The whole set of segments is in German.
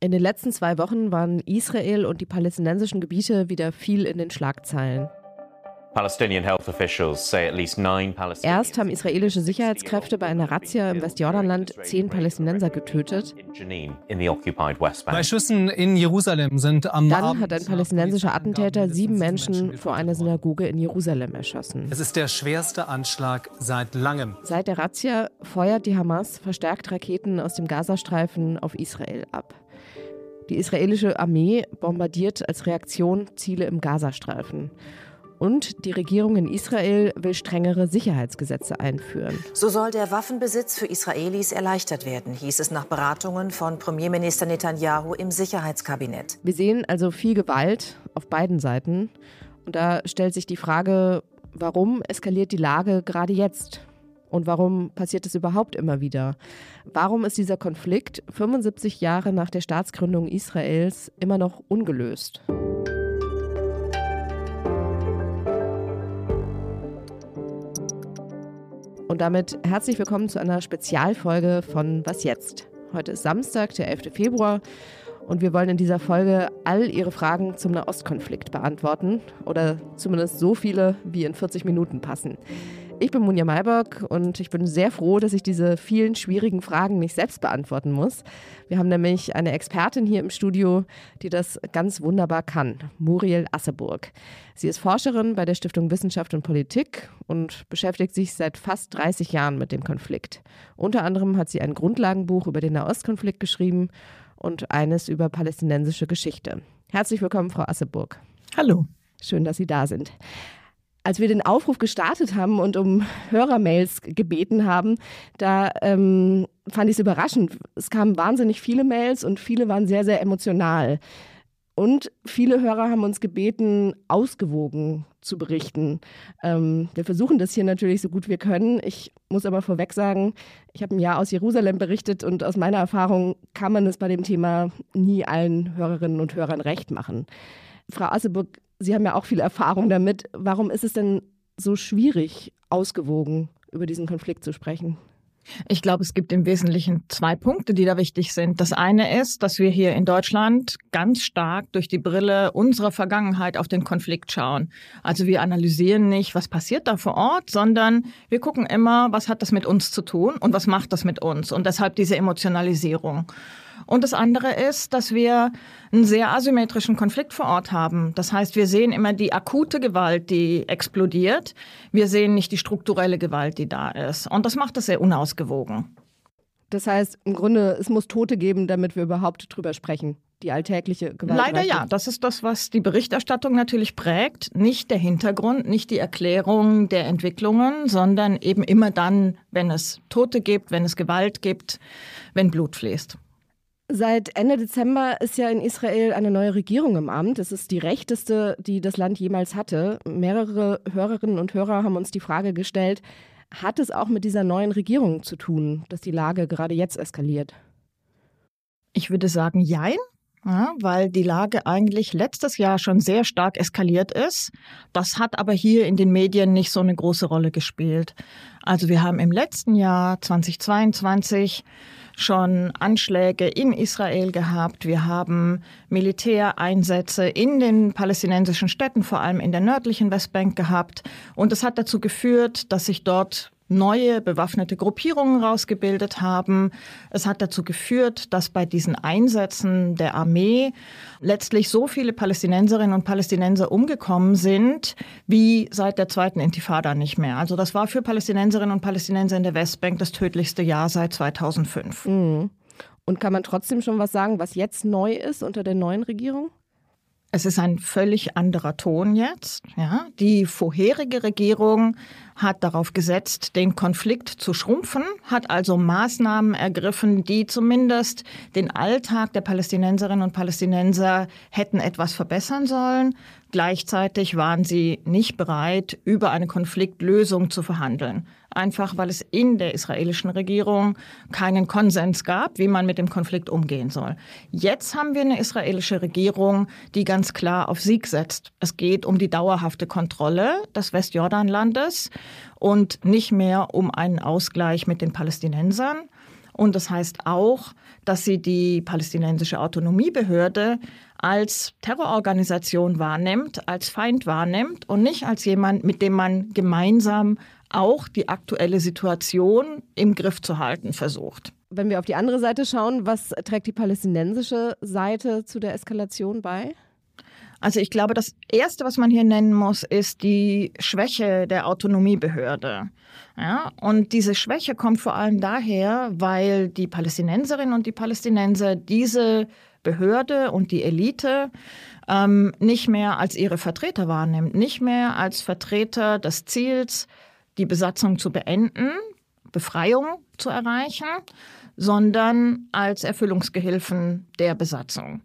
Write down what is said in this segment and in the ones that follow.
In den letzten zwei Wochen waren Israel und die palästinensischen Gebiete wieder viel in den Schlagzeilen. Erst haben israelische Sicherheitskräfte bei einer Razzia im Westjordanland zehn Palästinenser getötet. Bei Schüssen in Jerusalem sind am Dann Abend hat ein palästinensischer Attentäter sieben Menschen vor einer Synagoge in Jerusalem erschossen. Es ist der schwerste Anschlag seit langem. Seit der Razzia feuert die Hamas verstärkt Raketen aus dem Gazastreifen auf Israel ab. Die israelische Armee bombardiert als Reaktion Ziele im Gazastreifen. Und die Regierung in Israel will strengere Sicherheitsgesetze einführen. So soll der Waffenbesitz für Israelis erleichtert werden, hieß es nach Beratungen von Premierminister Netanyahu im Sicherheitskabinett. Wir sehen also viel Gewalt auf beiden Seiten. Und da stellt sich die Frage, warum eskaliert die Lage gerade jetzt? Und warum passiert es überhaupt immer wieder? Warum ist dieser Konflikt 75 Jahre nach der Staatsgründung Israels immer noch ungelöst? Und damit herzlich willkommen zu einer Spezialfolge von Was jetzt? Heute ist Samstag, der 11. Februar. Und wir wollen in dieser Folge all Ihre Fragen zum Nahostkonflikt beantworten. Oder zumindest so viele, wie in 40 Minuten passen. Ich bin Munja Mayberg und ich bin sehr froh, dass ich diese vielen schwierigen Fragen nicht selbst beantworten muss. Wir haben nämlich eine Expertin hier im Studio, die das ganz wunderbar kann, Muriel Asseburg. Sie ist Forscherin bei der Stiftung Wissenschaft und Politik und beschäftigt sich seit fast 30 Jahren mit dem Konflikt. Unter anderem hat sie ein Grundlagenbuch über den Nahostkonflikt geschrieben und eines über palästinensische Geschichte. Herzlich willkommen, Frau Asseburg. Hallo. Schön, dass Sie da sind als wir den Aufruf gestartet haben und um Hörermails gebeten haben, da ähm, fand ich es überraschend. Es kamen wahnsinnig viele Mails und viele waren sehr, sehr emotional. Und viele Hörer haben uns gebeten, ausgewogen zu berichten. Ähm, wir versuchen das hier natürlich so gut wir können. Ich muss aber vorweg sagen, ich habe ein Jahr aus Jerusalem berichtet und aus meiner Erfahrung kann man es bei dem Thema nie allen Hörerinnen und Hörern recht machen. Frau Asseburg, Sie haben ja auch viel Erfahrung damit. Warum ist es denn so schwierig, ausgewogen über diesen Konflikt zu sprechen? Ich glaube, es gibt im Wesentlichen zwei Punkte, die da wichtig sind. Das eine ist, dass wir hier in Deutschland ganz stark durch die Brille unserer Vergangenheit auf den Konflikt schauen. Also wir analysieren nicht, was passiert da vor Ort, sondern wir gucken immer, was hat das mit uns zu tun und was macht das mit uns. Und deshalb diese Emotionalisierung. Und das andere ist, dass wir einen sehr asymmetrischen Konflikt vor Ort haben. Das heißt, wir sehen immer die akute Gewalt, die explodiert. Wir sehen nicht die strukturelle Gewalt, die da ist. Und das macht es sehr unausgewogen. Das heißt, im Grunde, es muss Tote geben, damit wir überhaupt drüber sprechen. Die alltägliche Gewalt. Leider ja. Das ist das, was die Berichterstattung natürlich prägt. Nicht der Hintergrund, nicht die Erklärung der Entwicklungen, sondern eben immer dann, wenn es Tote gibt, wenn es Gewalt gibt, wenn Blut fließt. Seit Ende Dezember ist ja in Israel eine neue Regierung im Amt. Es ist die rechteste, die das Land jemals hatte. Mehrere Hörerinnen und Hörer haben uns die Frage gestellt, hat es auch mit dieser neuen Regierung zu tun, dass die Lage gerade jetzt eskaliert? Ich würde sagen, jein. Ja, weil die Lage eigentlich letztes Jahr schon sehr stark eskaliert ist. Das hat aber hier in den Medien nicht so eine große Rolle gespielt. Also wir haben im letzten Jahr 2022 schon Anschläge in Israel gehabt. Wir haben Militäreinsätze in den palästinensischen Städten, vor allem in der nördlichen Westbank gehabt. Und es hat dazu geführt, dass sich dort neue bewaffnete Gruppierungen rausgebildet haben. Es hat dazu geführt, dass bei diesen Einsätzen der Armee letztlich so viele Palästinenserinnen und Palästinenser umgekommen sind, wie seit der zweiten Intifada nicht mehr. Also das war für Palästinenserinnen und Palästinenser in der Westbank das tödlichste Jahr seit 2005. Mhm. Und kann man trotzdem schon was sagen, was jetzt neu ist unter der neuen Regierung? Es ist ein völlig anderer Ton jetzt. Ja. Die vorherige Regierung hat darauf gesetzt, den Konflikt zu schrumpfen, hat also Maßnahmen ergriffen, die zumindest den Alltag der Palästinenserinnen und Palästinenser hätten etwas verbessern sollen. Gleichzeitig waren sie nicht bereit, über eine Konfliktlösung zu verhandeln einfach weil es in der israelischen Regierung keinen Konsens gab, wie man mit dem Konflikt umgehen soll. Jetzt haben wir eine israelische Regierung, die ganz klar auf Sieg setzt. Es geht um die dauerhafte Kontrolle des Westjordanlandes und nicht mehr um einen Ausgleich mit den Palästinensern. Und das heißt auch, dass sie die palästinensische Autonomiebehörde als Terrororganisation wahrnimmt, als Feind wahrnimmt und nicht als jemand, mit dem man gemeinsam auch die aktuelle Situation im Griff zu halten versucht. Wenn wir auf die andere Seite schauen, was trägt die palästinensische Seite zu der Eskalation bei? Also ich glaube, das Erste, was man hier nennen muss, ist die Schwäche der Autonomiebehörde. Ja, und diese Schwäche kommt vor allem daher, weil die Palästinenserinnen und die Palästinenser diese Behörde und die Elite ähm, nicht mehr als ihre Vertreter wahrnimmt, nicht mehr als Vertreter des Ziels, die Besatzung zu beenden, Befreiung zu erreichen, sondern als Erfüllungsgehilfen der Besatzung.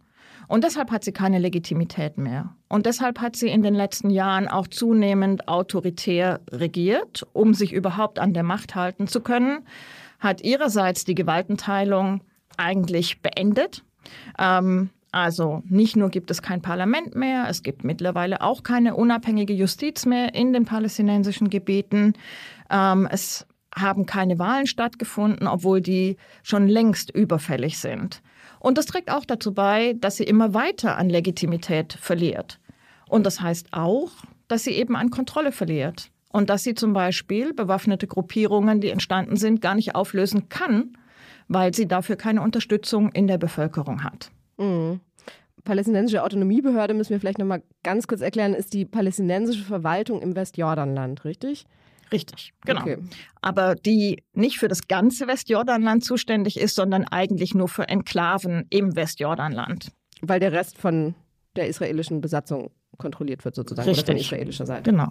Und deshalb hat sie keine Legitimität mehr. Und deshalb hat sie in den letzten Jahren auch zunehmend autoritär regiert, um sich überhaupt an der Macht halten zu können, hat ihrerseits die Gewaltenteilung eigentlich beendet. Ähm, also nicht nur gibt es kein Parlament mehr, es gibt mittlerweile auch keine unabhängige Justiz mehr in den palästinensischen Gebieten. Ähm, es haben keine Wahlen stattgefunden, obwohl die schon längst überfällig sind. Und das trägt auch dazu bei, dass sie immer weiter an Legitimität verliert. Und das heißt auch, dass sie eben an Kontrolle verliert. Und dass sie zum Beispiel bewaffnete Gruppierungen, die entstanden sind, gar nicht auflösen kann, weil sie dafür keine Unterstützung in der Bevölkerung hat. Mhm. Palästinensische Autonomiebehörde müssen wir vielleicht noch mal ganz kurz erklären, ist die palästinensische Verwaltung im Westjordanland, richtig? Richtig, genau. Okay. Aber die nicht für das ganze Westjordanland zuständig ist, sondern eigentlich nur für Enklaven im Westjordanland. Weil der Rest von der israelischen Besatzung kontrolliert wird, sozusagen, Richtig. oder von israelischer Seite. Genau.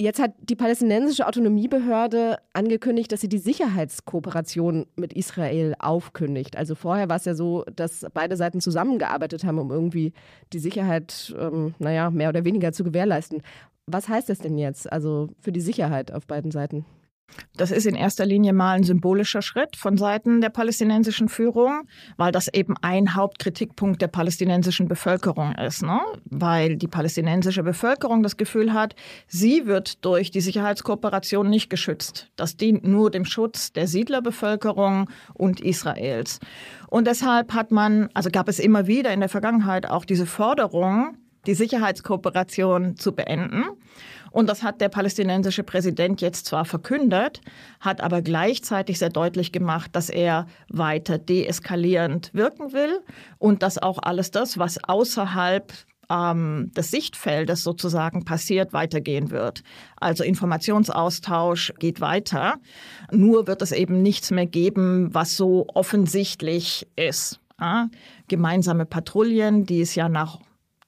Jetzt hat die palästinensische Autonomiebehörde angekündigt, dass sie die Sicherheitskooperation mit Israel aufkündigt. Also vorher war es ja so, dass beide Seiten zusammengearbeitet haben, um irgendwie die Sicherheit, ähm, naja, mehr oder weniger zu gewährleisten. Was heißt das denn jetzt, also für die Sicherheit auf beiden Seiten? Das ist in erster Linie mal ein symbolischer Schritt von Seiten der palästinensischen Führung, weil das eben ein Hauptkritikpunkt der palästinensischen Bevölkerung ist. Ne? Weil die palästinensische Bevölkerung das Gefühl hat, sie wird durch die Sicherheitskooperation nicht geschützt. Das dient nur dem Schutz der Siedlerbevölkerung und Israels. Und deshalb hat man, also gab es immer wieder in der Vergangenheit auch diese Forderung, die Sicherheitskooperation zu beenden. Und das hat der palästinensische Präsident jetzt zwar verkündet, hat aber gleichzeitig sehr deutlich gemacht, dass er weiter deeskalierend wirken will und dass auch alles das, was außerhalb ähm, des Sichtfeldes sozusagen passiert, weitergehen wird. Also Informationsaustausch geht weiter. Nur wird es eben nichts mehr geben, was so offensichtlich ist. Ja? Gemeinsame Patrouillen, die es ja nach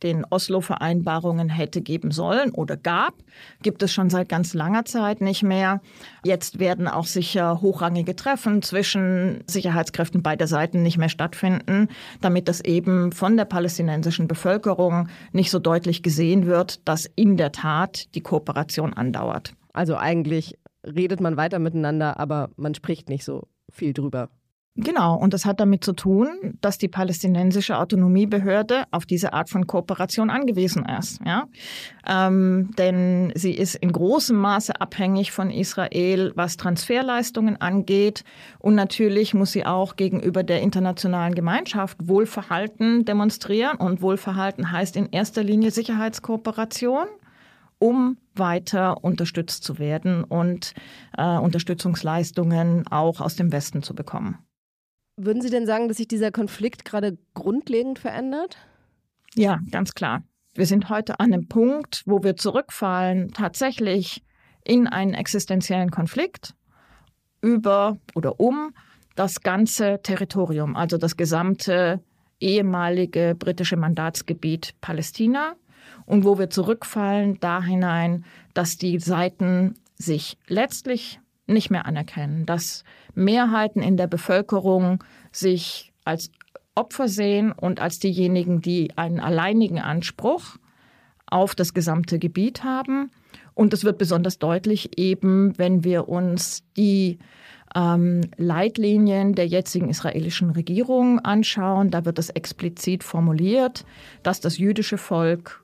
den Oslo-Vereinbarungen hätte geben sollen oder gab, gibt es schon seit ganz langer Zeit nicht mehr. Jetzt werden auch sicher hochrangige Treffen zwischen Sicherheitskräften beider Seiten nicht mehr stattfinden, damit das eben von der palästinensischen Bevölkerung nicht so deutlich gesehen wird, dass in der Tat die Kooperation andauert. Also eigentlich redet man weiter miteinander, aber man spricht nicht so viel drüber. Genau, und das hat damit zu tun, dass die palästinensische Autonomiebehörde auf diese Art von Kooperation angewiesen ist. Ja? Ähm, denn sie ist in großem Maße abhängig von Israel, was Transferleistungen angeht. Und natürlich muss sie auch gegenüber der internationalen Gemeinschaft Wohlverhalten demonstrieren. Und Wohlverhalten heißt in erster Linie Sicherheitskooperation um weiter unterstützt zu werden und äh, Unterstützungsleistungen auch aus dem Westen zu bekommen. Würden Sie denn sagen, dass sich dieser Konflikt gerade grundlegend verändert? Ja, ganz klar. Wir sind heute an einem Punkt, wo wir zurückfallen tatsächlich in einen existenziellen Konflikt über oder um das ganze Territorium, also das gesamte ehemalige britische Mandatsgebiet Palästina und wo wir zurückfallen da hinein, dass die Seiten sich letztlich nicht mehr anerkennen, dass Mehrheiten in der Bevölkerung sich als Opfer sehen und als diejenigen, die einen alleinigen Anspruch auf das gesamte Gebiet haben. Und das wird besonders deutlich eben, wenn wir uns die ähm, Leitlinien der jetzigen israelischen Regierung anschauen. Da wird es explizit formuliert, dass das jüdische Volk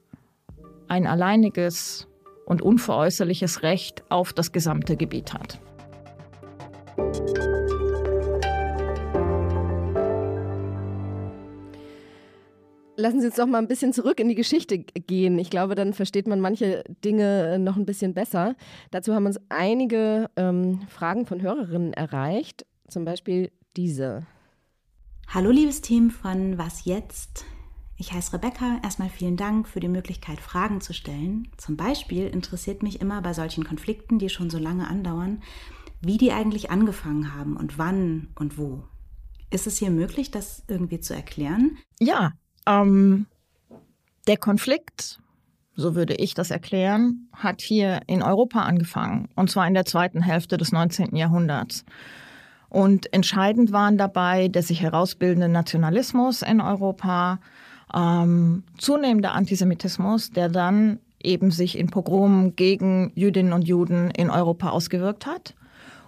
ein alleiniges und unveräußerliches Recht auf das gesamte Gebiet hat. Lassen Sie uns doch mal ein bisschen zurück in die Geschichte gehen. Ich glaube, dann versteht man manche Dinge äh, noch ein bisschen besser. Dazu haben uns einige ähm, Fragen von Hörerinnen erreicht, zum Beispiel diese. Hallo, liebes Team von Was jetzt? Ich heiße Rebecca. Erstmal vielen Dank für die Möglichkeit, Fragen zu stellen. Zum Beispiel interessiert mich immer bei solchen Konflikten, die schon so lange andauern, wie die eigentlich angefangen haben und wann und wo. Ist es hier möglich, das irgendwie zu erklären? Ja, ähm, der Konflikt, so würde ich das erklären, hat hier in Europa angefangen, und zwar in der zweiten Hälfte des 19. Jahrhunderts. Und entscheidend waren dabei der sich herausbildende Nationalismus in Europa, ähm, zunehmender Antisemitismus, der dann eben sich in Pogromen gegen Jüdinnen und Juden in Europa ausgewirkt hat.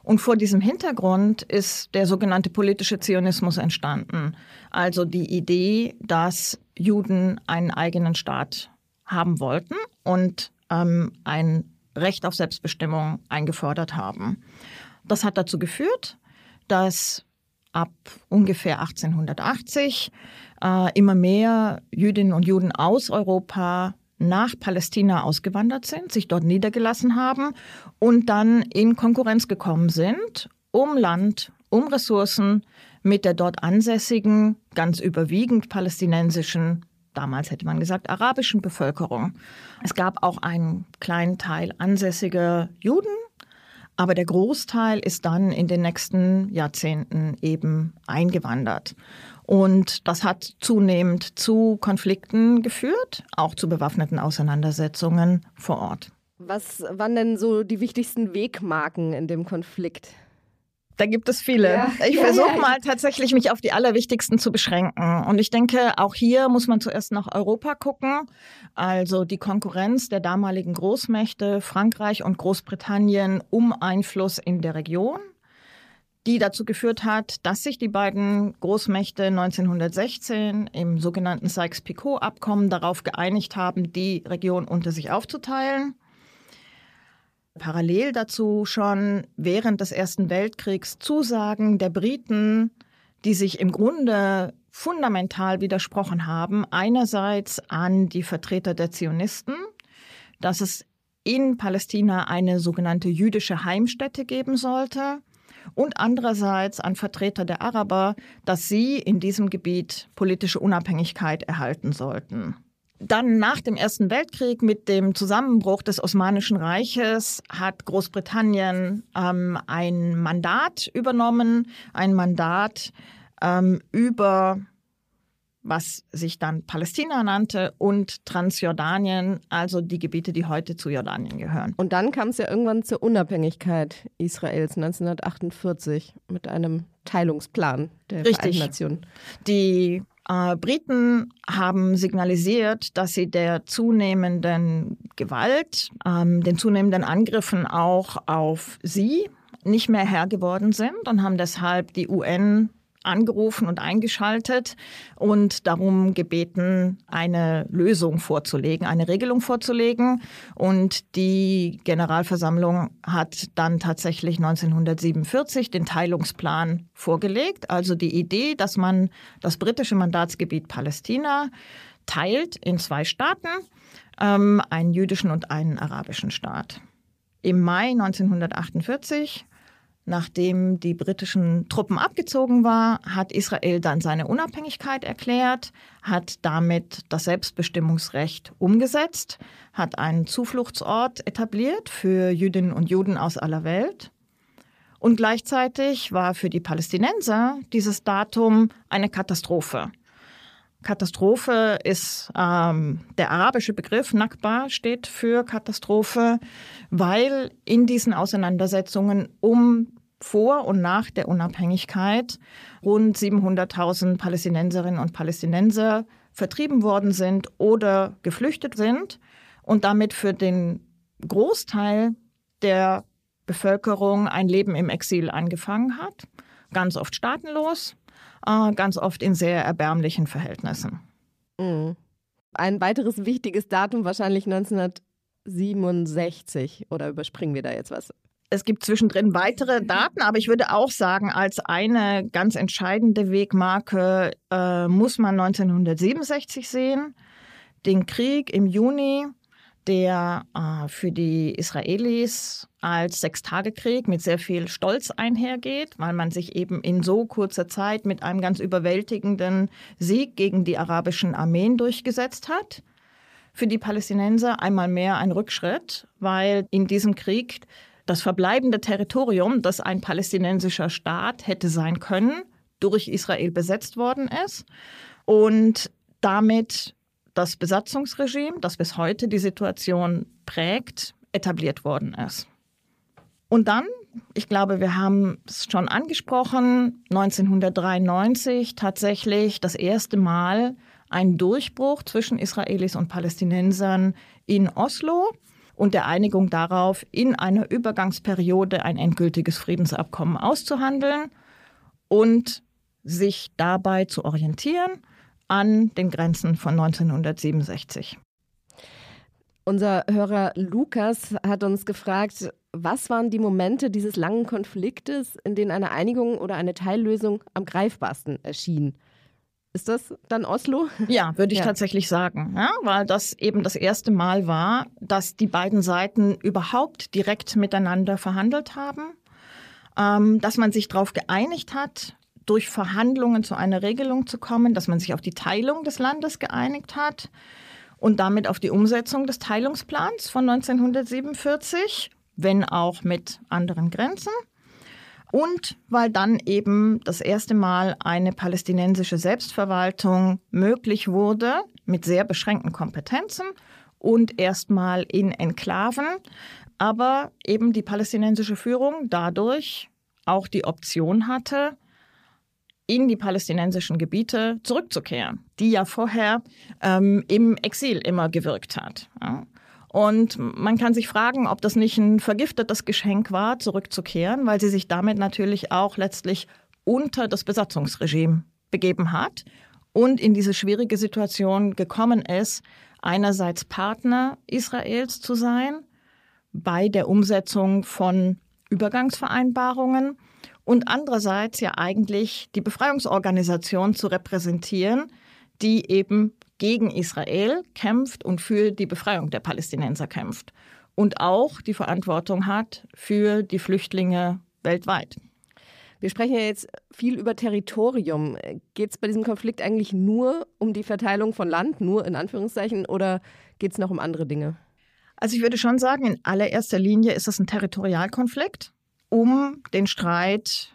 Und vor diesem Hintergrund ist der sogenannte politische Zionismus entstanden. Also die Idee, dass Juden einen eigenen Staat haben wollten und ähm, ein Recht auf Selbstbestimmung eingefordert haben. Das hat dazu geführt, dass ab ungefähr 1880 äh, immer mehr Jüdinnen und Juden aus Europa nach Palästina ausgewandert sind, sich dort niedergelassen haben und dann in Konkurrenz gekommen sind um Land, um Ressourcen mit der dort ansässigen, ganz überwiegend palästinensischen, damals hätte man gesagt arabischen Bevölkerung. Es gab auch einen kleinen Teil ansässiger Juden, aber der Großteil ist dann in den nächsten Jahrzehnten eben eingewandert. Und das hat zunehmend zu Konflikten geführt, auch zu bewaffneten Auseinandersetzungen vor Ort. Was waren denn so die wichtigsten Wegmarken in dem Konflikt? Da gibt es viele. Ja. Ich ja, versuche ja. mal tatsächlich, mich auf die allerwichtigsten zu beschränken. Und ich denke, auch hier muss man zuerst nach Europa gucken. Also die Konkurrenz der damaligen Großmächte Frankreich und Großbritannien um Einfluss in der Region die dazu geführt hat, dass sich die beiden Großmächte 1916 im sogenannten Sykes-Picot-Abkommen darauf geeinigt haben, die Region unter sich aufzuteilen. Parallel dazu schon während des Ersten Weltkriegs Zusagen der Briten, die sich im Grunde fundamental widersprochen haben. Einerseits an die Vertreter der Zionisten, dass es in Palästina eine sogenannte jüdische Heimstätte geben sollte und andererseits an Vertreter der Araber, dass sie in diesem Gebiet politische Unabhängigkeit erhalten sollten. Dann nach dem Ersten Weltkrieg mit dem Zusammenbruch des Osmanischen Reiches hat Großbritannien ähm, ein Mandat übernommen, ein Mandat ähm, über was sich dann Palästina nannte, und Transjordanien, also die Gebiete, die heute zu Jordanien gehören. Und dann kam es ja irgendwann zur Unabhängigkeit Israels 1948 mit einem Teilungsplan der Richtig. Vereinten Nationen. Die äh, Briten haben signalisiert, dass sie der zunehmenden Gewalt, ähm, den zunehmenden Angriffen auch auf sie nicht mehr Herr geworden sind und haben deshalb die UN angerufen und eingeschaltet und darum gebeten, eine Lösung vorzulegen, eine Regelung vorzulegen. Und die Generalversammlung hat dann tatsächlich 1947 den Teilungsplan vorgelegt, also die Idee, dass man das britische Mandatsgebiet Palästina teilt in zwei Staaten, ähm, einen jüdischen und einen arabischen Staat. Im Mai 1948 Nachdem die britischen Truppen abgezogen waren, hat Israel dann seine Unabhängigkeit erklärt, hat damit das Selbstbestimmungsrecht umgesetzt, hat einen Zufluchtsort etabliert für Jüdinnen und Juden aus aller Welt. Und gleichzeitig war für die Palästinenser dieses Datum eine Katastrophe. Katastrophe ist ähm, der arabische Begriff, Nakba steht für Katastrophe, weil in diesen Auseinandersetzungen um vor und nach der Unabhängigkeit rund 700.000 Palästinenserinnen und Palästinenser vertrieben worden sind oder geflüchtet sind und damit für den Großteil der Bevölkerung ein Leben im Exil angefangen hat. Ganz oft staatenlos, äh, ganz oft in sehr erbärmlichen Verhältnissen. Mhm. Ein weiteres wichtiges Datum wahrscheinlich 1967 oder überspringen wir da jetzt was? Es gibt zwischendrin weitere Daten, aber ich würde auch sagen, als eine ganz entscheidende Wegmarke äh, muss man 1967 sehen. Den Krieg im Juni, der äh, für die Israelis als Sechstagekrieg mit sehr viel Stolz einhergeht, weil man sich eben in so kurzer Zeit mit einem ganz überwältigenden Sieg gegen die arabischen Armeen durchgesetzt hat. Für die Palästinenser einmal mehr ein Rückschritt, weil in diesem Krieg das verbleibende Territorium, das ein palästinensischer Staat hätte sein können, durch Israel besetzt worden ist und damit das Besatzungsregime, das bis heute die Situation prägt, etabliert worden ist. Und dann, ich glaube, wir haben es schon angesprochen, 1993 tatsächlich das erste Mal ein Durchbruch zwischen Israelis und Palästinensern in Oslo und der Einigung darauf, in einer Übergangsperiode ein endgültiges Friedensabkommen auszuhandeln und sich dabei zu orientieren an den Grenzen von 1967. Unser Hörer Lukas hat uns gefragt, was waren die Momente dieses langen Konfliktes, in denen eine Einigung oder eine Teillösung am greifbarsten erschien? Ist das dann Oslo? Ja, würde ich ja. tatsächlich sagen, ja, weil das eben das erste Mal war, dass die beiden Seiten überhaupt direkt miteinander verhandelt haben, ähm, dass man sich darauf geeinigt hat, durch Verhandlungen zu einer Regelung zu kommen, dass man sich auf die Teilung des Landes geeinigt hat und damit auf die Umsetzung des Teilungsplans von 1947, wenn auch mit anderen Grenzen und weil dann eben das erste Mal eine palästinensische Selbstverwaltung möglich wurde mit sehr beschränkten Kompetenzen und erstmal in Enklaven, aber eben die palästinensische Führung dadurch auch die Option hatte, in die palästinensischen Gebiete zurückzukehren, die ja vorher ähm, im Exil immer gewirkt hat. Ja. Und man kann sich fragen, ob das nicht ein vergiftetes Geschenk war, zurückzukehren, weil sie sich damit natürlich auch letztlich unter das Besatzungsregime begeben hat und in diese schwierige Situation gekommen ist, einerseits Partner Israels zu sein bei der Umsetzung von Übergangsvereinbarungen und andererseits ja eigentlich die Befreiungsorganisation zu repräsentieren, die eben gegen Israel kämpft und für die Befreiung der Palästinenser kämpft und auch die Verantwortung hat für die Flüchtlinge weltweit. Wir sprechen ja jetzt viel über Territorium. Geht es bei diesem Konflikt eigentlich nur um die Verteilung von Land, nur in Anführungszeichen, oder geht es noch um andere Dinge? Also ich würde schon sagen, in allererster Linie ist es ein Territorialkonflikt um den Streit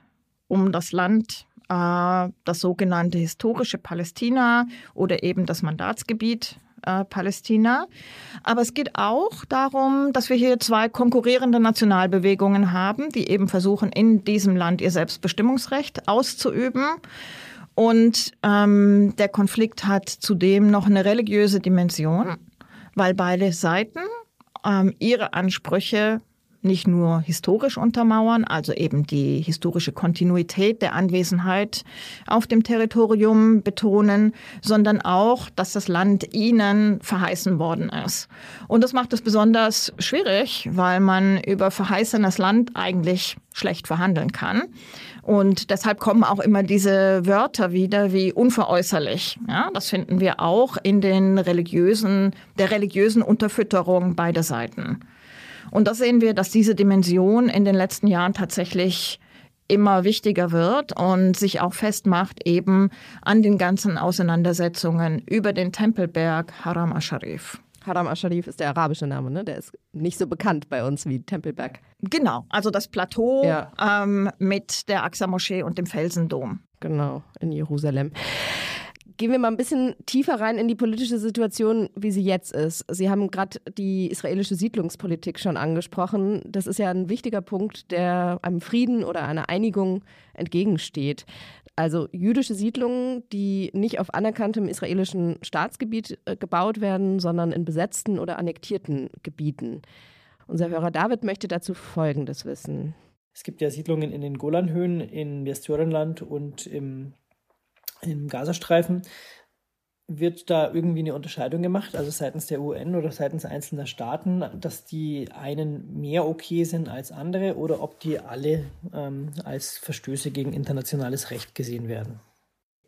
um das Land äh, das sogenannte historische Palästina oder eben das Mandatsgebiet äh, Palästina. Aber es geht auch darum, dass wir hier zwei konkurrierende Nationalbewegungen haben, die eben versuchen, in diesem Land ihr Selbstbestimmungsrecht auszuüben. Und ähm, der Konflikt hat zudem noch eine religiöse Dimension, weil beide Seiten ähm, ihre Ansprüche nicht nur historisch untermauern, also eben die historische Kontinuität der Anwesenheit auf dem Territorium betonen, sondern auch, dass das Land ihnen verheißen worden ist. Und das macht es besonders schwierig, weil man über verheißenes Land eigentlich schlecht verhandeln kann. Und deshalb kommen auch immer diese Wörter wieder wie unveräußerlich. Ja, das finden wir auch in den religiösen, der religiösen Unterfütterung beider Seiten. Und da sehen wir, dass diese Dimension in den letzten Jahren tatsächlich immer wichtiger wird und sich auch festmacht eben an den ganzen Auseinandersetzungen über den Tempelberg Haram Asharif. Haram Asharif ist der arabische Name, ne? Der ist nicht so bekannt bei uns wie Tempelberg. Genau, also das Plateau ja. ähm, mit der Aqsa-Moschee und dem Felsendom. Genau, in Jerusalem. Gehen wir mal ein bisschen tiefer rein in die politische Situation, wie sie jetzt ist. Sie haben gerade die israelische Siedlungspolitik schon angesprochen. Das ist ja ein wichtiger Punkt, der einem Frieden oder einer Einigung entgegensteht. Also jüdische Siedlungen, die nicht auf anerkanntem israelischen Staatsgebiet äh, gebaut werden, sondern in besetzten oder annektierten Gebieten. Unser Hörer David möchte dazu Folgendes wissen. Es gibt ja Siedlungen in den Golanhöhen, in Westjordanland und im im Gazastreifen. Wird da irgendwie eine Unterscheidung gemacht, also seitens der UN oder seitens einzelner Staaten, dass die einen mehr okay sind als andere oder ob die alle ähm, als Verstöße gegen internationales Recht gesehen werden?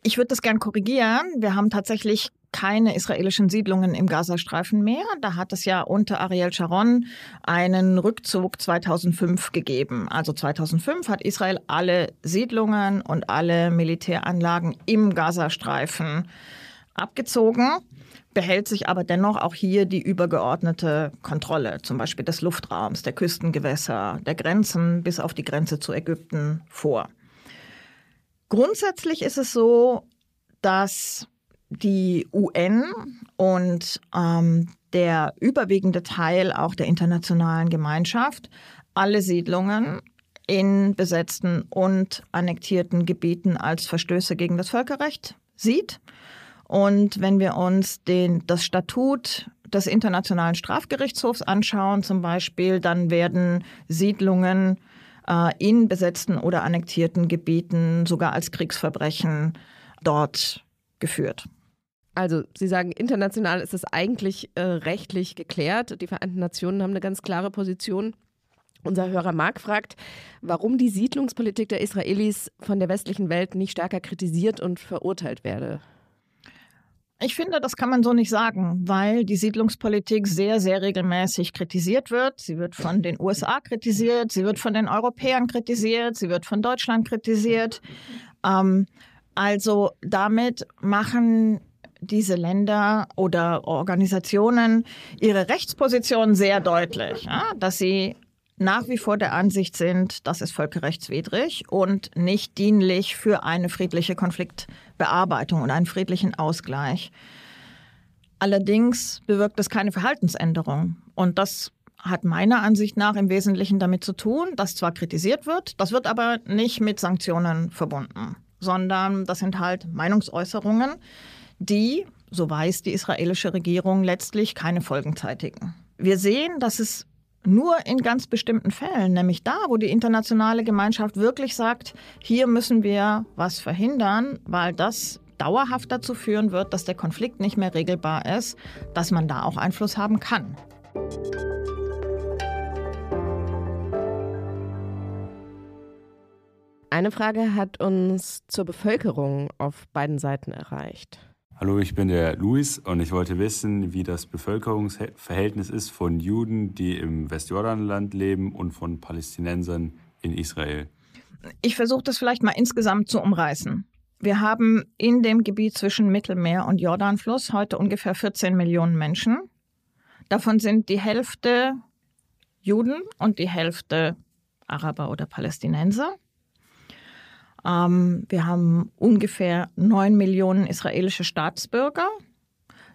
Ich würde das gern korrigieren. Wir haben tatsächlich keine israelischen Siedlungen im Gazastreifen mehr. Da hat es ja unter Ariel Sharon einen Rückzug 2005 gegeben. Also 2005 hat Israel alle Siedlungen und alle Militäranlagen im Gazastreifen abgezogen behält sich aber dennoch auch hier die übergeordnete Kontrolle, zum Beispiel des Luftraums, der Küstengewässer, der Grenzen bis auf die Grenze zu Ägypten vor. Grundsätzlich ist es so, dass die UN und ähm, der überwiegende Teil auch der internationalen Gemeinschaft alle Siedlungen in besetzten und annektierten Gebieten als Verstöße gegen das Völkerrecht sieht. Und wenn wir uns den, das Statut des Internationalen Strafgerichtshofs anschauen, zum Beispiel, dann werden Siedlungen in besetzten oder annektierten Gebieten sogar als Kriegsverbrechen dort geführt. Also Sie sagen, international ist es eigentlich äh, rechtlich geklärt. Die Vereinten Nationen haben eine ganz klare Position. Unser Hörer Mark fragt, warum die Siedlungspolitik der Israelis von der westlichen Welt nicht stärker kritisiert und verurteilt werde. Ich finde, das kann man so nicht sagen, weil die Siedlungspolitik sehr, sehr regelmäßig kritisiert wird. Sie wird von den USA kritisiert, sie wird von den Europäern kritisiert, sie wird von Deutschland kritisiert. Ähm, also damit machen diese Länder oder Organisationen ihre Rechtsposition sehr deutlich, ja, dass sie nach wie vor der Ansicht sind, das ist völkerrechtswidrig und nicht dienlich für eine friedliche Konfliktbearbeitung und einen friedlichen Ausgleich. Allerdings bewirkt es keine Verhaltensänderung. Und das hat meiner Ansicht nach im Wesentlichen damit zu tun, dass zwar kritisiert wird, das wird aber nicht mit Sanktionen verbunden, sondern das sind halt Meinungsäußerungen, die, so weiß die israelische Regierung, letztlich keine Folgen zeitigen. Wir sehen, dass es nur in ganz bestimmten Fällen, nämlich da, wo die internationale Gemeinschaft wirklich sagt, hier müssen wir was verhindern, weil das dauerhaft dazu führen wird, dass der Konflikt nicht mehr regelbar ist, dass man da auch Einfluss haben kann. Eine Frage hat uns zur Bevölkerung auf beiden Seiten erreicht. Hallo, ich bin der Luis und ich wollte wissen, wie das Bevölkerungsverhältnis ist von Juden, die im Westjordanland leben und von Palästinensern in Israel. Ich versuche das vielleicht mal insgesamt zu umreißen. Wir haben in dem Gebiet zwischen Mittelmeer und Jordanfluss heute ungefähr 14 Millionen Menschen. Davon sind die Hälfte Juden und die Hälfte Araber oder Palästinenser. Ähm, wir haben ungefähr neun Millionen israelische Staatsbürger.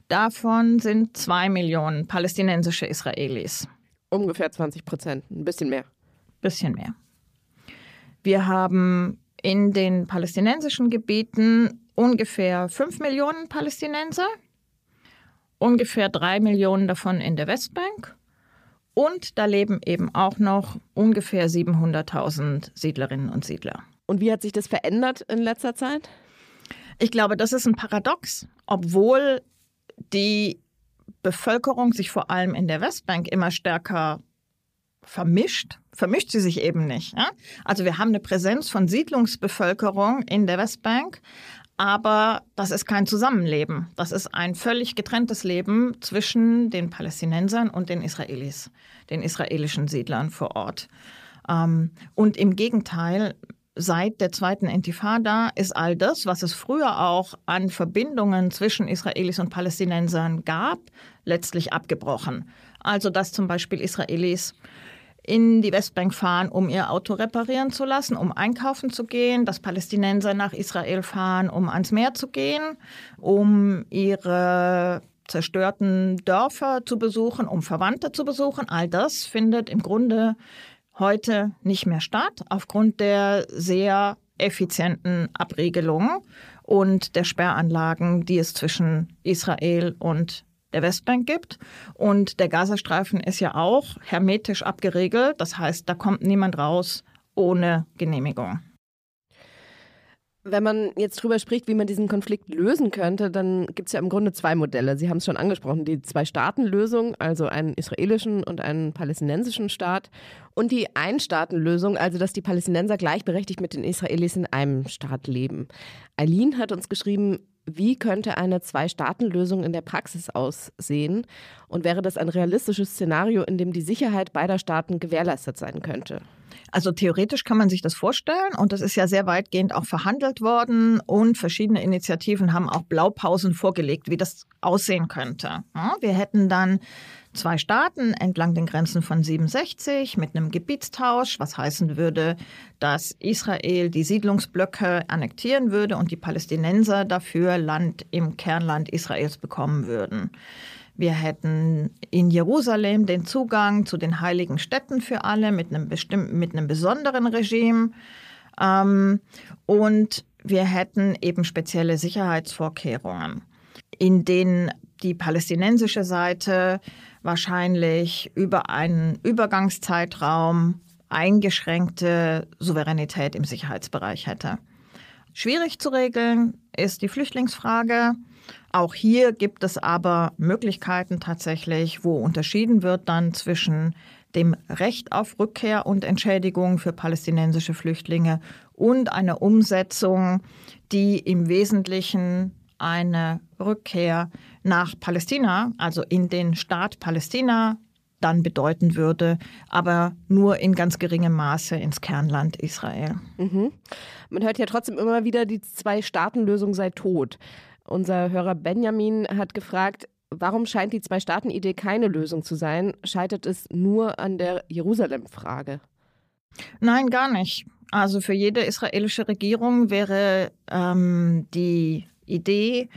Davon sind zwei Millionen palästinensische Israelis. Ungefähr 20 Prozent, ein bisschen mehr. Bisschen mehr. Wir haben in den palästinensischen Gebieten ungefähr fünf Millionen Palästinenser, ungefähr drei Millionen davon in der Westbank. Und da leben eben auch noch ungefähr 700.000 Siedlerinnen und Siedler. Und wie hat sich das verändert in letzter Zeit? Ich glaube, das ist ein Paradox, obwohl die Bevölkerung sich vor allem in der Westbank immer stärker vermischt, vermischt sie sich eben nicht. Ja? Also wir haben eine Präsenz von Siedlungsbevölkerung in der Westbank, aber das ist kein Zusammenleben. Das ist ein völlig getrenntes Leben zwischen den Palästinensern und den Israelis, den israelischen Siedlern vor Ort. Ähm, und im Gegenteil, seit der zweiten Intifada ist all das, was es früher auch an Verbindungen zwischen Israelis und Palästinensern gab, letztlich abgebrochen. Also dass zum Beispiel Israelis in die Westbank fahren, um ihr Auto reparieren zu lassen, um einkaufen zu gehen, dass Palästinenser nach Israel fahren, um ans Meer zu gehen, um ihre zerstörten Dörfer zu besuchen, um Verwandte zu besuchen. All das findet im Grunde heute nicht mehr statt, aufgrund der sehr effizienten Abregelung und der Sperranlagen, die es zwischen Israel und der Westbank gibt. Und der Gazastreifen ist ja auch hermetisch abgeregelt. Das heißt, da kommt niemand raus ohne Genehmigung. Wenn man jetzt drüber spricht, wie man diesen Konflikt lösen könnte, dann gibt es ja im Grunde zwei Modelle. Sie haben es schon angesprochen, die Zwei-Staaten-Lösung, also einen israelischen und einen palästinensischen Staat, und die Ein-Staaten-Lösung, also dass die Palästinenser gleichberechtigt mit den Israelis in einem Staat leben. Eileen hat uns geschrieben, wie könnte eine Zwei-Staaten-Lösung in der Praxis aussehen? Und wäre das ein realistisches Szenario, in dem die Sicherheit beider Staaten gewährleistet sein könnte? Also theoretisch kann man sich das vorstellen und das ist ja sehr weitgehend auch verhandelt worden und verschiedene Initiativen haben auch Blaupausen vorgelegt, wie das aussehen könnte. wir hätten dann zwei Staaten entlang den Grenzen von 67 mit einem Gebietstausch, was heißen würde, dass Israel die Siedlungsblöcke annektieren würde und die Palästinenser dafür Land im Kernland Israels bekommen würden. Wir hätten in Jerusalem den Zugang zu den heiligen Städten für alle mit einem bestimmten, mit einem besonderen Regime. Ähm, und wir hätten eben spezielle Sicherheitsvorkehrungen, in denen die palästinensische Seite wahrscheinlich über einen Übergangszeitraum eingeschränkte Souveränität im Sicherheitsbereich hätte. Schwierig zu regeln ist die Flüchtlingsfrage. Auch hier gibt es aber Möglichkeiten tatsächlich, wo unterschieden wird dann zwischen dem Recht auf Rückkehr und Entschädigung für palästinensische Flüchtlinge und einer Umsetzung, die im Wesentlichen eine Rückkehr nach Palästina, also in den Staat Palästina, dann bedeuten würde, aber nur in ganz geringem Maße ins Kernland Israel. Mhm. Man hört ja trotzdem immer wieder, die Zwei-Staaten-Lösung sei tot. Unser Hörer Benjamin hat gefragt, warum scheint die Zwei-Staaten-Idee keine Lösung zu sein? Scheitert es nur an der Jerusalem-Frage? Nein, gar nicht. Also für jede israelische Regierung wäre ähm, die Idee,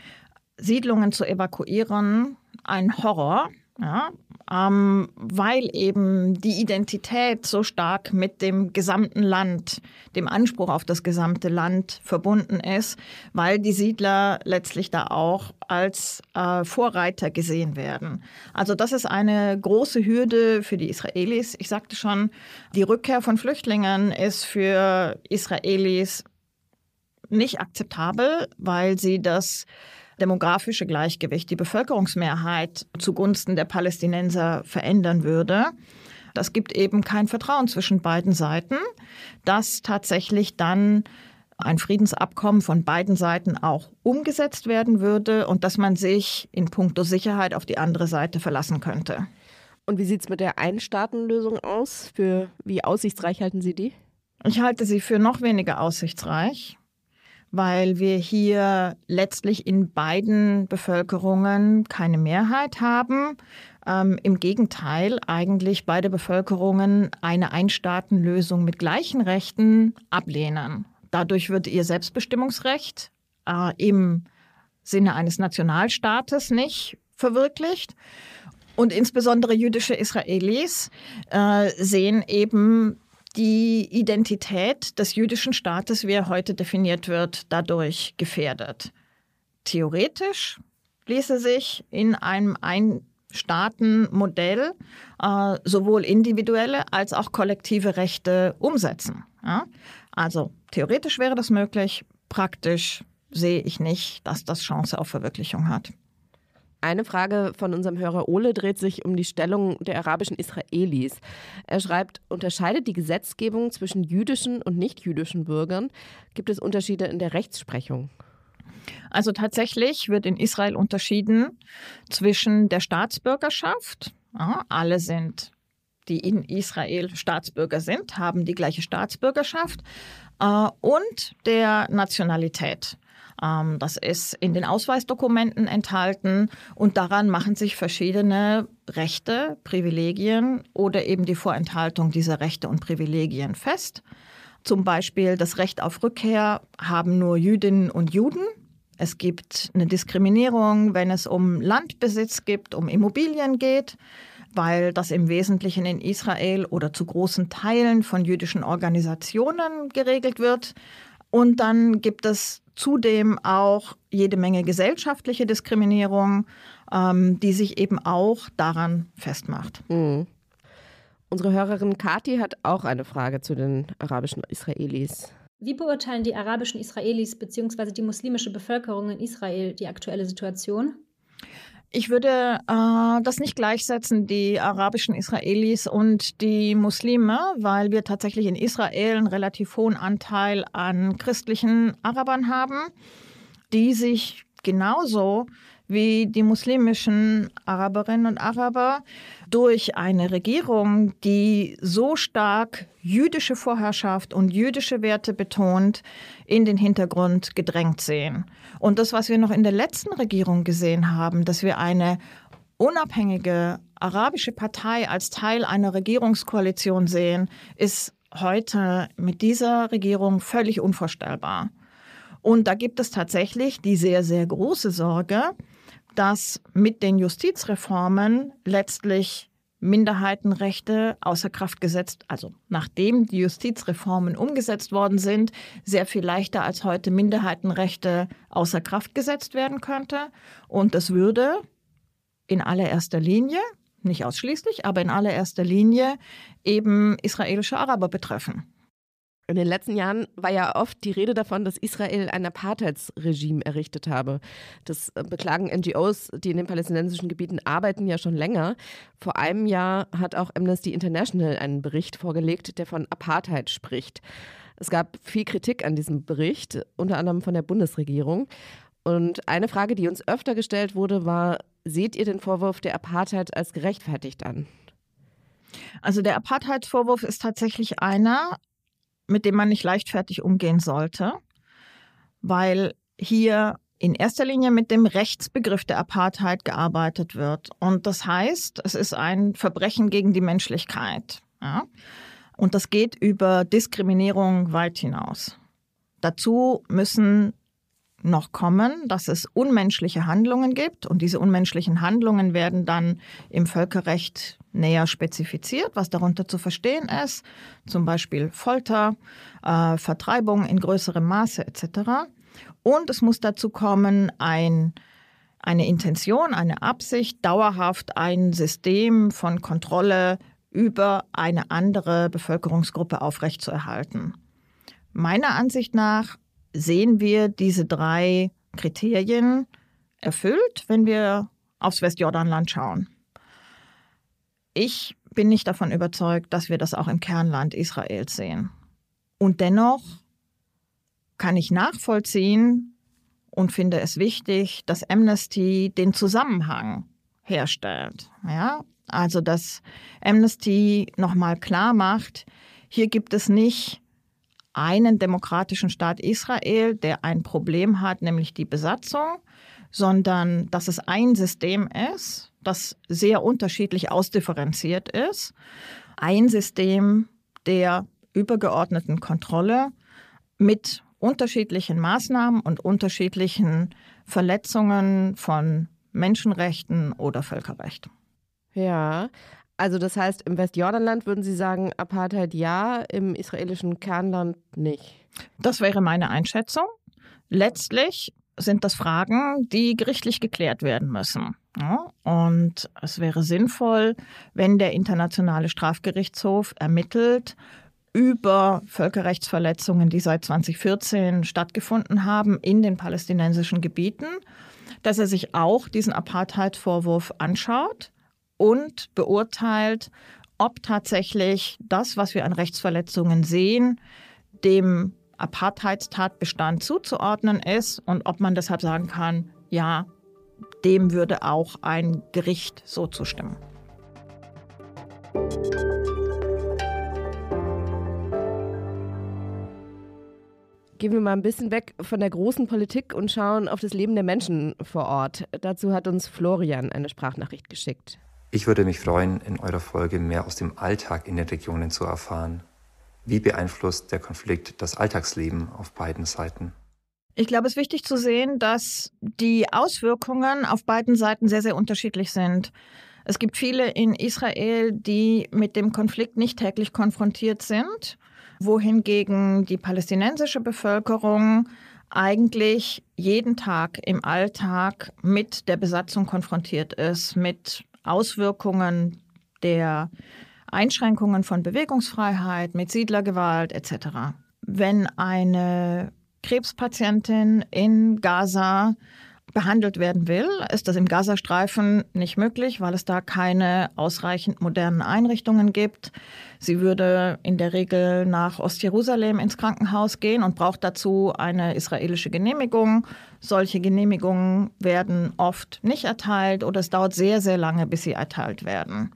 Siedlungen zu evakuieren, ein Horror. Ja, ähm, weil eben die Identität so stark mit dem gesamten Land, dem Anspruch auf das gesamte Land verbunden ist, weil die Siedler letztlich da auch als äh, Vorreiter gesehen werden. Also das ist eine große Hürde für die Israelis. Ich sagte schon, die Rückkehr von Flüchtlingen ist für Israelis nicht akzeptabel, weil sie das demografische Gleichgewicht, die Bevölkerungsmehrheit zugunsten der Palästinenser verändern würde. Das gibt eben kein Vertrauen zwischen beiden Seiten, dass tatsächlich dann ein Friedensabkommen von beiden Seiten auch umgesetzt werden würde und dass man sich in puncto Sicherheit auf die andere Seite verlassen könnte. Und wie sieht es mit der Einstaatenlösung aus? Für wie aussichtsreich halten Sie die? Ich halte sie für noch weniger aussichtsreich weil wir hier letztlich in beiden Bevölkerungen keine Mehrheit haben. Ähm, Im Gegenteil, eigentlich beide Bevölkerungen eine Einstaatenlösung mit gleichen Rechten ablehnen. Dadurch wird ihr Selbstbestimmungsrecht äh, im Sinne eines Nationalstaates nicht verwirklicht. Und insbesondere jüdische Israelis äh, sehen eben die Identität des jüdischen Staates, wie er heute definiert wird, dadurch gefährdet. Theoretisch ließe sich in einem Ein-Staaten-Modell äh, sowohl individuelle als auch kollektive Rechte umsetzen. Ja? Also theoretisch wäre das möglich, praktisch sehe ich nicht, dass das Chance auf Verwirklichung hat. Eine Frage von unserem Hörer Ole dreht sich um die Stellung der arabischen Israelis. Er schreibt, unterscheidet die Gesetzgebung zwischen jüdischen und nichtjüdischen Bürgern? Gibt es Unterschiede in der Rechtsprechung? Also tatsächlich wird in Israel unterschieden zwischen der Staatsbürgerschaft. Ja, alle sind, die in Israel Staatsbürger sind, haben die gleiche Staatsbürgerschaft äh, und der Nationalität. Ähm, das ist in den Ausweisdokumenten enthalten und daran machen sich verschiedene Rechte, Privilegien oder eben die Vorenthaltung dieser Rechte und Privilegien fest. Zum Beispiel das Recht auf Rückkehr haben nur Jüdinnen und Juden. Es gibt eine Diskriminierung, wenn es um Landbesitz geht, um Immobilien geht, weil das im Wesentlichen in Israel oder zu großen Teilen von jüdischen Organisationen geregelt wird. Und dann gibt es zudem auch jede Menge gesellschaftliche Diskriminierung, ähm, die sich eben auch daran festmacht. Mhm. Unsere Hörerin Kati hat auch eine Frage zu den arabischen Israelis. Wie beurteilen die arabischen Israelis bzw. die muslimische Bevölkerung in Israel die aktuelle Situation? Ich würde äh, das nicht gleichsetzen, die arabischen Israelis und die Muslime, weil wir tatsächlich in Israel einen relativ hohen Anteil an christlichen Arabern haben, die sich genauso wie die muslimischen Araberinnen und Araber durch eine Regierung, die so stark jüdische Vorherrschaft und jüdische Werte betont, in den Hintergrund gedrängt sehen. Und das, was wir noch in der letzten Regierung gesehen haben, dass wir eine unabhängige arabische Partei als Teil einer Regierungskoalition sehen, ist heute mit dieser Regierung völlig unvorstellbar. Und da gibt es tatsächlich die sehr, sehr große Sorge, dass mit den Justizreformen letztlich Minderheitenrechte außer Kraft gesetzt, also nachdem die Justizreformen umgesetzt worden sind, sehr viel leichter als heute Minderheitenrechte außer Kraft gesetzt werden könnte. Und das würde in allererster Linie, nicht ausschließlich, aber in allererster Linie eben israelische Araber betreffen. In den letzten Jahren war ja oft die Rede davon, dass Israel ein Apartheidsregime errichtet habe. Das äh, beklagen NGOs, die in den palästinensischen Gebieten arbeiten, ja schon länger. Vor einem Jahr hat auch Amnesty International einen Bericht vorgelegt, der von Apartheid spricht. Es gab viel Kritik an diesem Bericht, unter anderem von der Bundesregierung. Und eine Frage, die uns öfter gestellt wurde, war, seht ihr den Vorwurf der Apartheid als gerechtfertigt an? Also der Apartheidsvorwurf ist tatsächlich einer, mit dem man nicht leichtfertig umgehen sollte, weil hier in erster Linie mit dem Rechtsbegriff der Apartheid gearbeitet wird. Und das heißt, es ist ein Verbrechen gegen die Menschlichkeit. Ja? Und das geht über Diskriminierung weit hinaus. Dazu müssen noch kommen, dass es unmenschliche Handlungen gibt und diese unmenschlichen Handlungen werden dann im Völkerrecht näher spezifiziert, was darunter zu verstehen ist, zum Beispiel Folter, äh, Vertreibung in größerem Maße etc. Und es muss dazu kommen, ein, eine Intention, eine Absicht, dauerhaft ein System von Kontrolle über eine andere Bevölkerungsgruppe aufrechtzuerhalten. Meiner Ansicht nach sehen wir diese drei Kriterien erfüllt, wenn wir aufs Westjordanland schauen. Ich bin nicht davon überzeugt, dass wir das auch im Kernland Israels sehen. Und dennoch kann ich nachvollziehen und finde es wichtig, dass Amnesty den Zusammenhang herstellt. Ja? Also, dass Amnesty nochmal klar macht, hier gibt es nicht einen demokratischen Staat Israel, der ein Problem hat, nämlich die Besatzung, sondern dass es ein System ist, das sehr unterschiedlich ausdifferenziert ist. Ein System der übergeordneten Kontrolle mit unterschiedlichen Maßnahmen und unterschiedlichen Verletzungen von Menschenrechten oder Völkerrecht. Ja, also das heißt, im Westjordanland würden Sie sagen, Apartheid ja, im israelischen Kernland nicht. Das wäre meine Einschätzung. Letztlich sind das Fragen, die gerichtlich geklärt werden müssen. Ja, und es wäre sinnvoll, wenn der Internationale Strafgerichtshof ermittelt über Völkerrechtsverletzungen, die seit 2014 stattgefunden haben in den palästinensischen Gebieten, dass er sich auch diesen Apartheid-Vorwurf anschaut und beurteilt, ob tatsächlich das, was wir an Rechtsverletzungen sehen, dem Apartheidstatbestand zuzuordnen ist und ob man deshalb sagen kann, ja, dem würde auch ein Gericht so zustimmen. Gehen wir mal ein bisschen weg von der großen Politik und schauen auf das Leben der Menschen vor Ort. Dazu hat uns Florian eine Sprachnachricht geschickt. Ich würde mich freuen, in eurer Folge mehr aus dem Alltag in den Regionen zu erfahren. Wie beeinflusst der Konflikt das Alltagsleben auf beiden Seiten? Ich glaube, es ist wichtig zu sehen, dass die Auswirkungen auf beiden Seiten sehr, sehr unterschiedlich sind. Es gibt viele in Israel, die mit dem Konflikt nicht täglich konfrontiert sind, wohingegen die palästinensische Bevölkerung eigentlich jeden Tag im Alltag mit der Besatzung konfrontiert ist, mit Auswirkungen der Einschränkungen von Bewegungsfreiheit, mit Siedlergewalt etc. wenn eine Krebspatientin in Gaza behandelt werden will, ist das im Gazastreifen nicht möglich, weil es da keine ausreichend modernen Einrichtungen gibt. Sie würde in der Regel nach Ostjerusalem ins Krankenhaus gehen und braucht dazu eine israelische Genehmigung. Solche Genehmigungen werden oft nicht erteilt oder es dauert sehr, sehr lange, bis sie erteilt werden.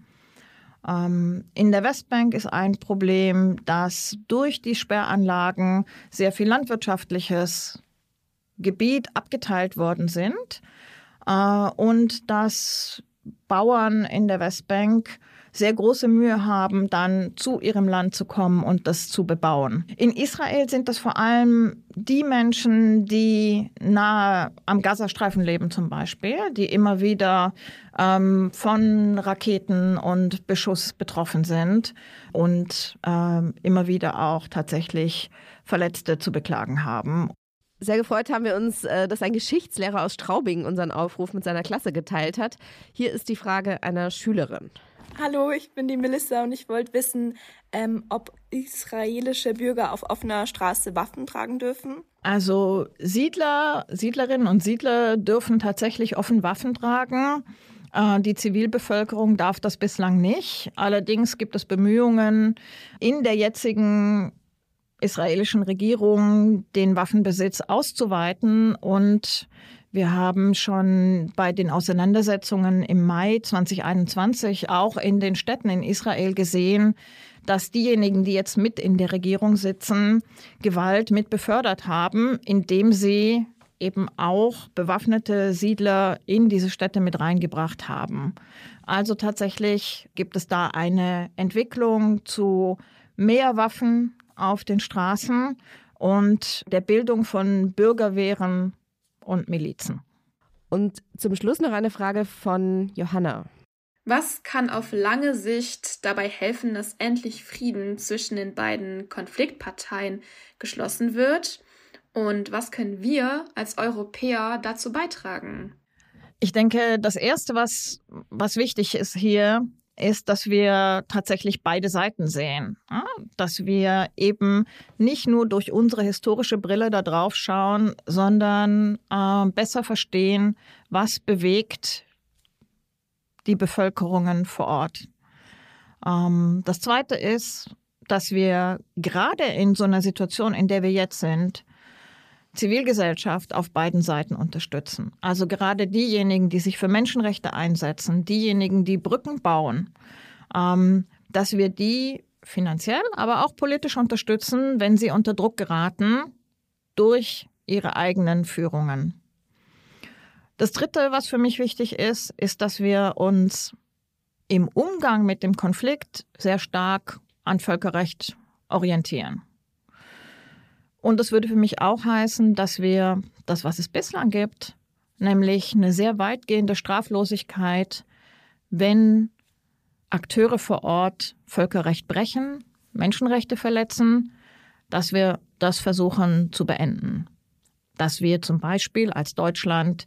Ähm, in der Westbank ist ein Problem, dass durch die Sperranlagen sehr viel landwirtschaftliches Gebiet abgeteilt worden sind äh, und dass Bauern in der Westbank sehr große Mühe haben, dann zu ihrem Land zu kommen und das zu bebauen. In Israel sind das vor allem die Menschen, die nahe am Gazastreifen leben zum Beispiel, die immer wieder ähm, von Raketen und Beschuss betroffen sind und ähm, immer wieder auch tatsächlich Verletzte zu beklagen haben. Sehr gefreut haben wir uns, äh, dass ein Geschichtslehrer aus Straubing unseren Aufruf mit seiner Klasse geteilt hat. Hier ist die Frage einer Schülerin. Hallo, ich bin die Melissa und ich wollte wissen, ähm, ob israelische Bürger auf offener Straße Waffen tragen dürfen. Also Siedler, Siedlerinnen und Siedler dürfen tatsächlich offen Waffen tragen. Äh, die Zivilbevölkerung darf das bislang nicht. Allerdings gibt es Bemühungen in der jetzigen israelischen Regierung, den Waffenbesitz auszuweiten. Und wir haben schon bei den Auseinandersetzungen im Mai 2021 auch in den Städten in Israel gesehen, dass diejenigen, die jetzt mit in der Regierung sitzen, Gewalt mit befördert haben, indem sie eben auch bewaffnete Siedler in diese Städte mit reingebracht haben. Also tatsächlich gibt es da eine Entwicklung zu mehr Waffen, auf den Straßen und der Bildung von Bürgerwehren und Milizen. Und zum Schluss noch eine Frage von Johanna. Was kann auf lange Sicht dabei helfen, dass endlich Frieden zwischen den beiden Konfliktparteien geschlossen wird? Und was können wir als Europäer dazu beitragen? Ich denke, das Erste, was, was wichtig ist hier, ist, dass wir tatsächlich beide Seiten sehen. Dass wir eben nicht nur durch unsere historische Brille da drauf schauen, sondern äh, besser verstehen, was bewegt die Bevölkerungen vor Ort. Ähm, das Zweite ist, dass wir gerade in so einer Situation, in der wir jetzt sind, Zivilgesellschaft auf beiden Seiten unterstützen. Also gerade diejenigen, die sich für Menschenrechte einsetzen, diejenigen, die Brücken bauen, ähm, dass wir die finanziell, aber auch politisch unterstützen, wenn sie unter Druck geraten durch ihre eigenen Führungen. Das Dritte, was für mich wichtig ist, ist, dass wir uns im Umgang mit dem Konflikt sehr stark an Völkerrecht orientieren. Und das würde für mich auch heißen, dass wir das, was es bislang gibt, nämlich eine sehr weitgehende Straflosigkeit, wenn Akteure vor Ort Völkerrecht brechen, Menschenrechte verletzen, dass wir das versuchen zu beenden. Dass wir zum Beispiel als Deutschland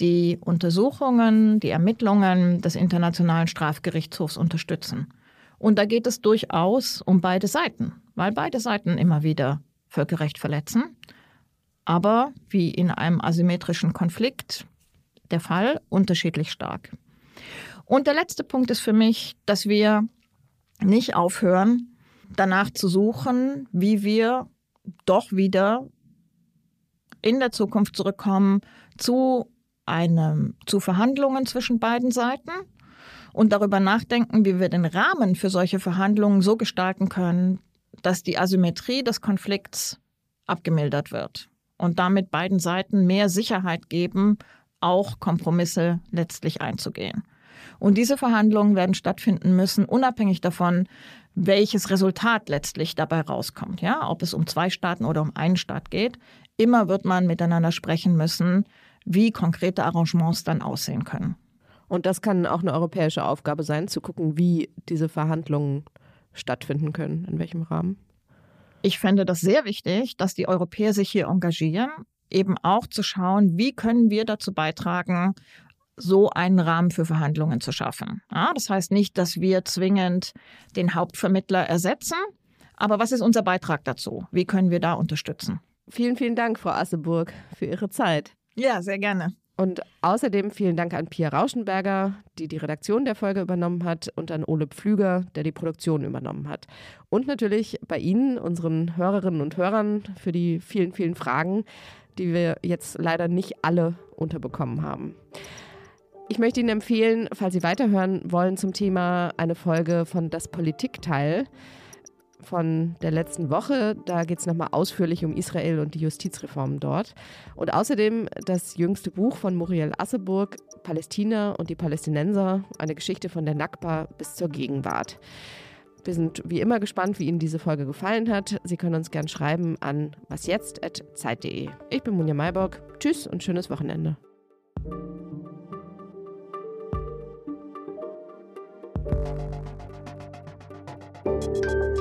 die Untersuchungen, die Ermittlungen des Internationalen Strafgerichtshofs unterstützen. Und da geht es durchaus um beide Seiten, weil beide Seiten immer wieder Völkerrecht verletzen. Aber wie in einem asymmetrischen Konflikt der Fall, unterschiedlich stark. Und der letzte Punkt ist für mich, dass wir nicht aufhören, danach zu suchen, wie wir doch wieder in der Zukunft zurückkommen zu einem, zu Verhandlungen zwischen beiden Seiten und darüber nachdenken, wie wir den Rahmen für solche Verhandlungen so gestalten können, dass die Asymmetrie des Konflikts abgemildert wird und damit beiden Seiten mehr Sicherheit geben, auch Kompromisse letztlich einzugehen. Und diese Verhandlungen werden stattfinden müssen, unabhängig davon, welches Resultat letztlich dabei rauskommt. Ja, ob es um zwei Staaten oder um einen Staat geht. Immer wird man miteinander sprechen müssen, wie konkrete Arrangements dann aussehen können. Und das kann auch eine europäische Aufgabe sein, zu gucken, wie diese Verhandlungen stattfinden können, in welchem Rahmen? Ich fände das sehr wichtig, dass die Europäer sich hier engagieren, eben auch zu schauen, wie können wir dazu beitragen, so einen Rahmen für Verhandlungen zu schaffen. Ja, das heißt nicht, dass wir zwingend den Hauptvermittler ersetzen, Aber was ist unser Beitrag dazu? Wie können wir da unterstützen? Vielen, vielen Dank, Frau Asseburg, für Ihre Zeit. Ja, sehr gerne. Und außerdem vielen Dank an Pia Rauschenberger, die die Redaktion der Folge übernommen hat, und an Ole Pflüger, der die Produktion übernommen hat. Und natürlich bei Ihnen, unseren Hörerinnen und Hörern, für die vielen, vielen Fragen, die wir jetzt leider nicht alle unterbekommen haben. Ich möchte Ihnen empfehlen, falls Sie weiterhören wollen zum Thema, eine Folge von Das Politikteil von der letzten Woche. Da geht es nochmal ausführlich um Israel und die Justizreformen dort. Und außerdem das jüngste Buch von Muriel Asseburg, Palästina und die Palästinenser, eine Geschichte von der Nakba bis zur Gegenwart. Wir sind wie immer gespannt, wie Ihnen diese Folge gefallen hat. Sie können uns gern schreiben an wasjetzt.zeit.de. Ich bin Munja Maybock. Tschüss und schönes Wochenende. Thank